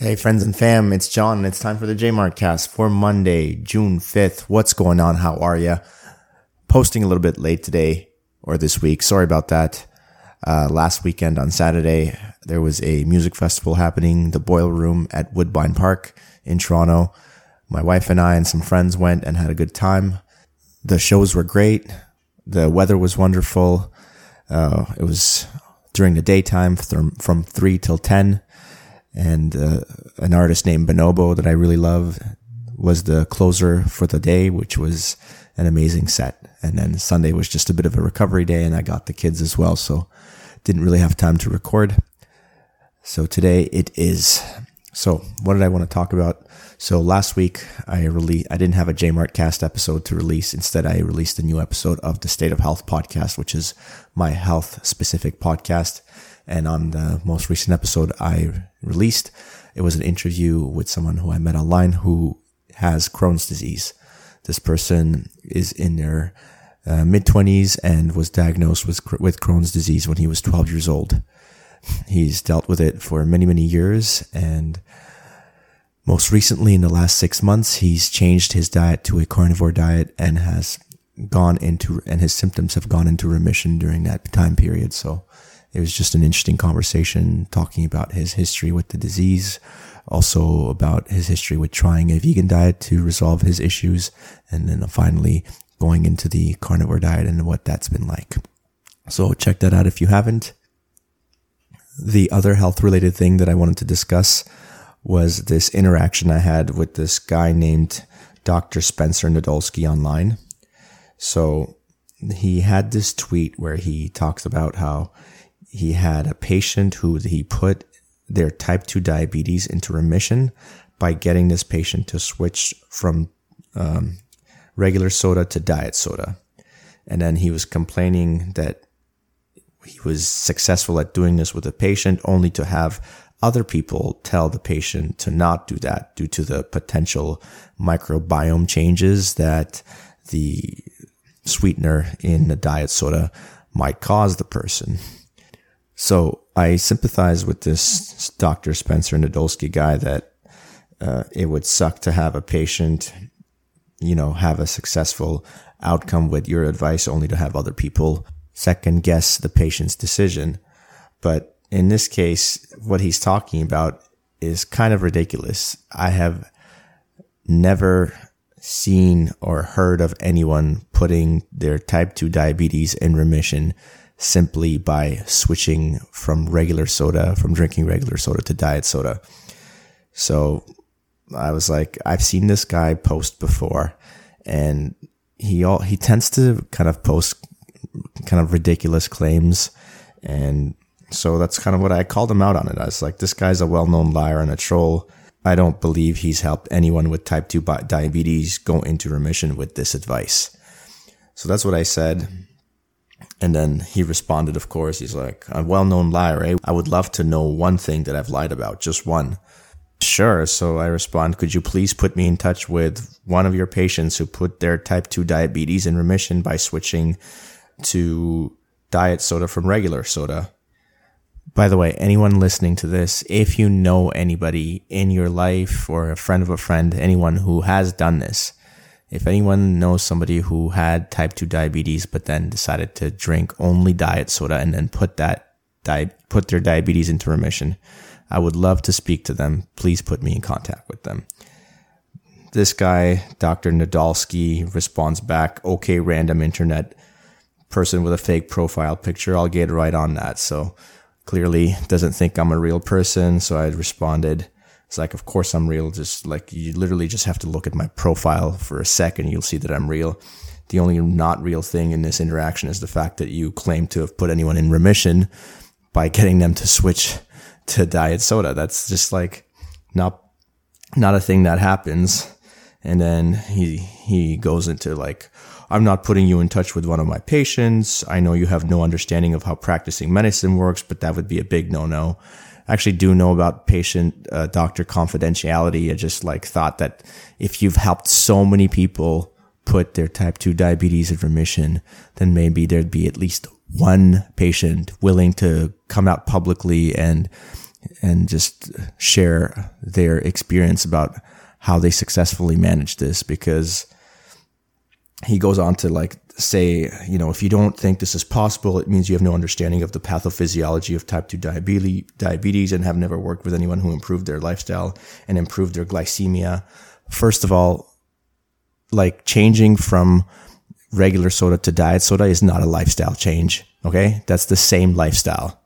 Hey, friends and fam, it's John, and it's time for the J cast for Monday, June 5th. What's going on? How are you? Posting a little bit late today or this week. Sorry about that. Uh, last weekend on Saturday, there was a music festival happening, the Boiler Room at Woodbine Park in Toronto. My wife and I and some friends went and had a good time. The shows were great. The weather was wonderful. Uh, it was during the daytime from, from 3 till 10 and uh, an artist named Bonobo that I really love was the closer for the day, which was an amazing set. And then Sunday was just a bit of a recovery day, and I got the kids as well, so didn't really have time to record. So today it is. So what did I want to talk about? So last week I really I didn't have a Jmart cast episode to release. Instead, I released a new episode of the State of Health podcast, which is my health specific podcast. And on the most recent episode I released, it was an interview with someone who I met online who has Crohn's disease. This person is in their uh, mid 20s and was diagnosed with, with Crohn's disease when he was 12 years old. He's dealt with it for many, many years. And most recently, in the last six months, he's changed his diet to a carnivore diet and has gone into, and his symptoms have gone into remission during that time period. So it was just an interesting conversation talking about his history with the disease, also about his history with trying a vegan diet to resolve his issues, and then finally going into the carnivore diet and what that's been like. So check that out if you haven't. The other health related thing that I wanted to discuss was this interaction I had with this guy named Dr. Spencer Nadolsky online. So he had this tweet where he talks about how he had a patient who he put their type 2 diabetes into remission by getting this patient to switch from um, regular soda to diet soda. And then he was complaining that he was successful at doing this with a patient only to have other people tell the patient to not do that due to the potential microbiome changes that the sweetener in the diet soda might cause the person. So I sympathize with this Dr. Spencer Nadolsky guy that uh, it would suck to have a patient, you know, have a successful outcome with your advice only to have other people second guess the patient's decision. But in this case, what he's talking about is kind of ridiculous. I have never seen or heard of anyone putting their type 2 diabetes in remission simply by switching from regular soda, from drinking regular soda to diet soda. So I was like, I've seen this guy post before and he all, he tends to kind of post kind of ridiculous claims. And so that's kind of what I called him out on it. I was like, this guy's a well-known liar and a troll. I don't believe he's helped anyone with type 2 diabetes go into remission with this advice. So that's what I said. And then he responded, of course, he's like, a well known liar, eh? I would love to know one thing that I've lied about, just one. Sure. So I respond, could you please put me in touch with one of your patients who put their type 2 diabetes in remission by switching to diet soda from regular soda? By the way, anyone listening to this, if you know anybody in your life or a friend of a friend, anyone who has done this, if anyone knows somebody who had type 2 diabetes, but then decided to drink only diet soda and then put that, di- put their diabetes into remission, I would love to speak to them. Please put me in contact with them. This guy, Dr. Nadolsky, responds back, okay, random internet person with a fake profile picture. I'll get right on that. So clearly doesn't think I'm a real person. So I responded, it's like, of course I'm real. Just like you literally just have to look at my profile for a second. You'll see that I'm real. The only not real thing in this interaction is the fact that you claim to have put anyone in remission by getting them to switch to diet soda. That's just like not, not a thing that happens. And then he, he goes into like, I'm not putting you in touch with one of my patients. I know you have no understanding of how practicing medicine works, but that would be a big no no actually do know about patient uh, doctor confidentiality. I just like thought that if you've helped so many people put their type 2 diabetes in remission, then maybe there'd be at least one patient willing to come out publicly and and just share their experience about how they successfully managed this because he goes on to like say, you know, if you don't think this is possible, it means you have no understanding of the pathophysiology of type 2 diabetes, and have never worked with anyone who improved their lifestyle and improved their glycemia. First of all, like changing from regular soda to diet soda is not a lifestyle change. Okay. That's the same lifestyle.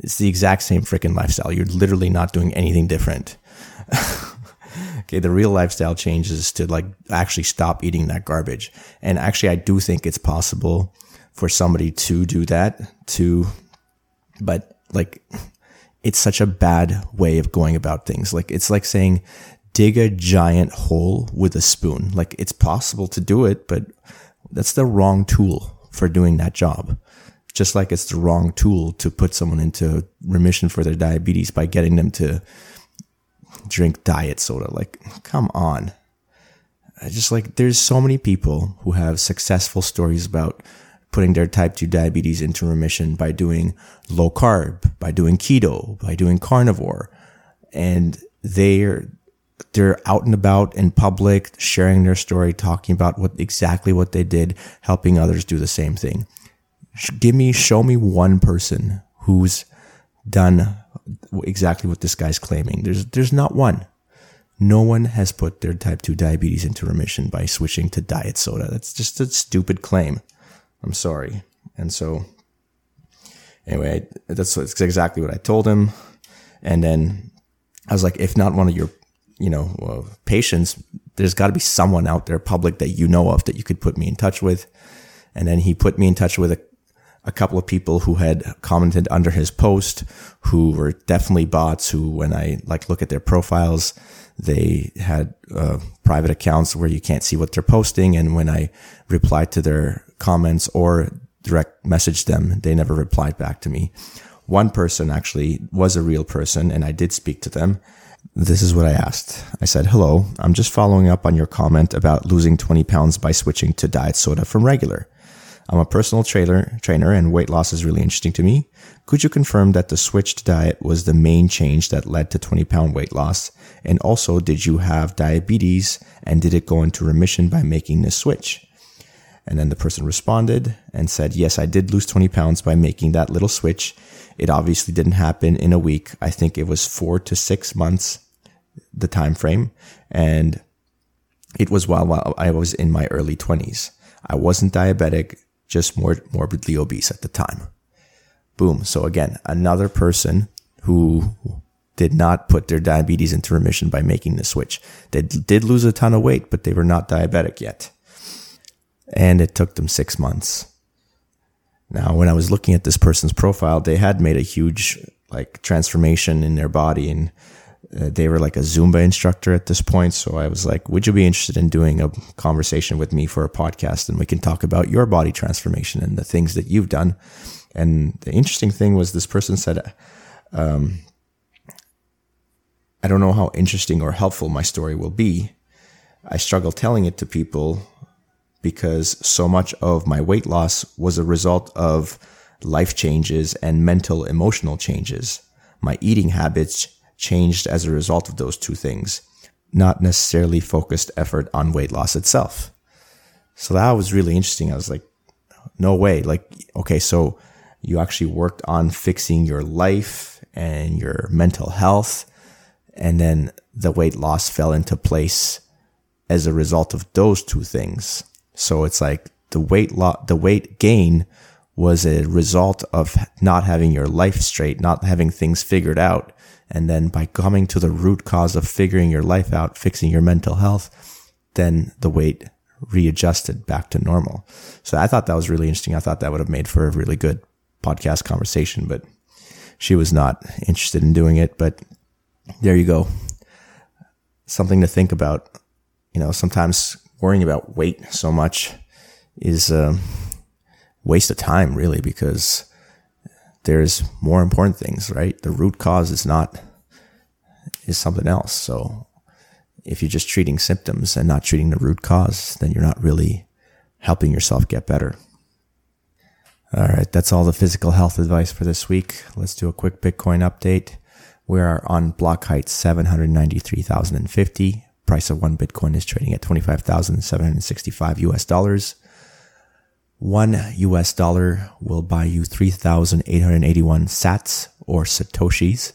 It's the exact same freaking lifestyle. You're literally not doing anything different. okay. The real lifestyle change is to like actually stop eating that garbage. And actually, I do think it's possible for somebody to do that to, but like, it's such a bad way of going about things. Like, it's like saying, dig a giant hole with a spoon. Like, it's possible to do it, but that's the wrong tool for doing that job. Just like it's the wrong tool to put someone into remission for their diabetes by getting them to drink diet soda. Like, come on. I just like, there's so many people who have successful stories about putting their type 2 diabetes into remission by doing low carb, by doing keto, by doing carnivore. And they're, they're out and about in public, sharing their story, talking about what exactly what they did, helping others do the same thing. Give me, show me one person who's done exactly what this guy's claiming. There's, there's not one. No one has put their type 2 diabetes into remission by switching to diet soda. That's just a stupid claim. I'm sorry. And so, anyway, that's, that's exactly what I told him. And then I was like, if not one of your you know, uh, patients, there's got to be someone out there public that you know of that you could put me in touch with. And then he put me in touch with a, a couple of people who had commented under his post who were definitely bots who, when I like look at their profiles, they had uh, private accounts where you can't see what they're posting. And when I replied to their comments or direct messaged them, they never replied back to me. One person actually was a real person and I did speak to them this is what I asked. I said, Hello, I'm just following up on your comment about losing 20 pounds by switching to diet soda from regular. I'm a personal trainer, trainer and weight loss is really interesting to me. Could you confirm that the switched diet was the main change that led to 20 pound weight loss? And also, did you have diabetes and did it go into remission by making this switch? And then the person responded and said, Yes, I did lose 20 pounds by making that little switch. It obviously didn't happen in a week. I think it was four to six months, the time frame. And it was while, while I was in my early 20s. I wasn't diabetic, just more morbidly obese at the time. Boom. So again, another person who did not put their diabetes into remission by making the switch. They did lose a ton of weight, but they were not diabetic yet. And it took them six months. Now, when I was looking at this person's profile, they had made a huge like transformation in their body and uh, they were like a Zumba instructor at this point. So I was like, would you be interested in doing a conversation with me for a podcast and we can talk about your body transformation and the things that you've done? And the interesting thing was this person said, um, I don't know how interesting or helpful my story will be. I struggle telling it to people because so much of my weight loss was a result of life changes and mental emotional changes. My eating habits changed as a result of those two things, not necessarily focused effort on weight loss itself. So that was really interesting. I was like, no way. Like, okay, so you actually worked on fixing your life and your mental health. And then the weight loss fell into place as a result of those two things. So it's like the weight lo- the weight gain was a result of not having your life straight, not having things figured out. And then by coming to the root cause of figuring your life out, fixing your mental health, then the weight readjusted back to normal. So I thought that was really interesting. I thought that would have made for a really good podcast conversation, but she was not interested in doing it. But there you go. Something to think about. You know, sometimes worrying about weight so much is a waste of time, really, because there's more important things, right? The root cause is not, is something else. So if you're just treating symptoms and not treating the root cause, then you're not really helping yourself get better. All right. That's all the physical health advice for this week. Let's do a quick Bitcoin update. We are on block height 793,050. Price of one Bitcoin is trading at 25,765 US dollars. One US dollar will buy you 3,881 sats or satoshis.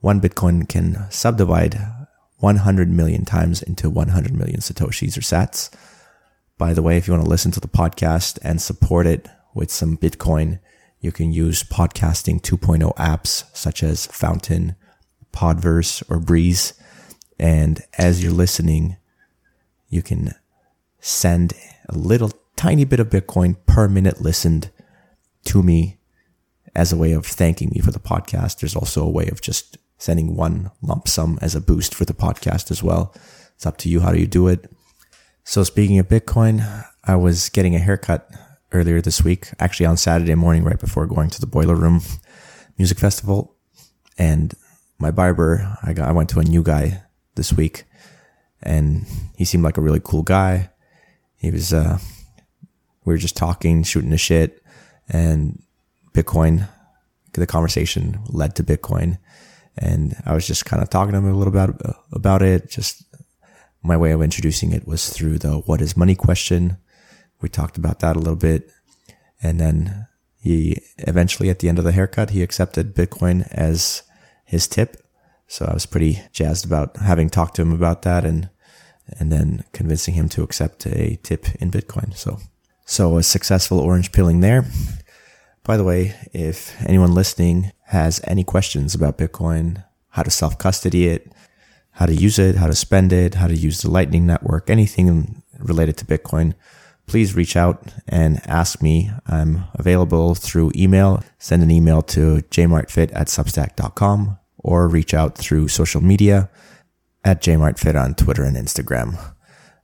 One Bitcoin can subdivide 100 million times into 100 million satoshis or sats. By the way, if you want to listen to the podcast and support it with some Bitcoin, you can use podcasting 2.0 apps such as Fountain, Podverse, or Breeze. And as you're listening, you can send a little tiny bit of Bitcoin per minute listened to me as a way of thanking me for the podcast. There's also a way of just sending one lump sum as a boost for the podcast as well. It's up to you how do you do it. So speaking of Bitcoin, I was getting a haircut earlier this week, actually on Saturday morning, right before going to the Boiler Room Music Festival. And my barber, I got, I went to a new guy this week and he seemed like a really cool guy. He was, uh, we were just talking, shooting the shit and Bitcoin, the conversation led to Bitcoin. And I was just kind of talking to him a little about, about it. Just my way of introducing it was through the what is money question we talked about that a little bit. And then he eventually, at the end of the haircut, he accepted Bitcoin as his tip. So I was pretty jazzed about having talked to him about that and, and then convincing him to accept a tip in Bitcoin. So, so a successful orange peeling there. By the way, if anyone listening has any questions about Bitcoin, how to self custody it, how to use it, how to spend it, how to use the Lightning Network, anything related to Bitcoin, please reach out and ask me. I'm available through email. Send an email to jmartfit at substack.com or reach out through social media at jmartfit on Twitter and Instagram.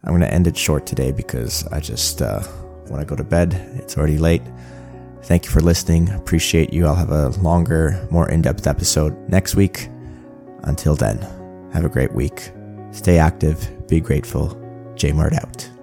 I'm going to end it short today because I just uh, want I go to bed. It's already late. Thank you for listening. Appreciate you. I'll have a longer, more in depth episode next week. Until then, have a great week. Stay active, be grateful. Jmart out.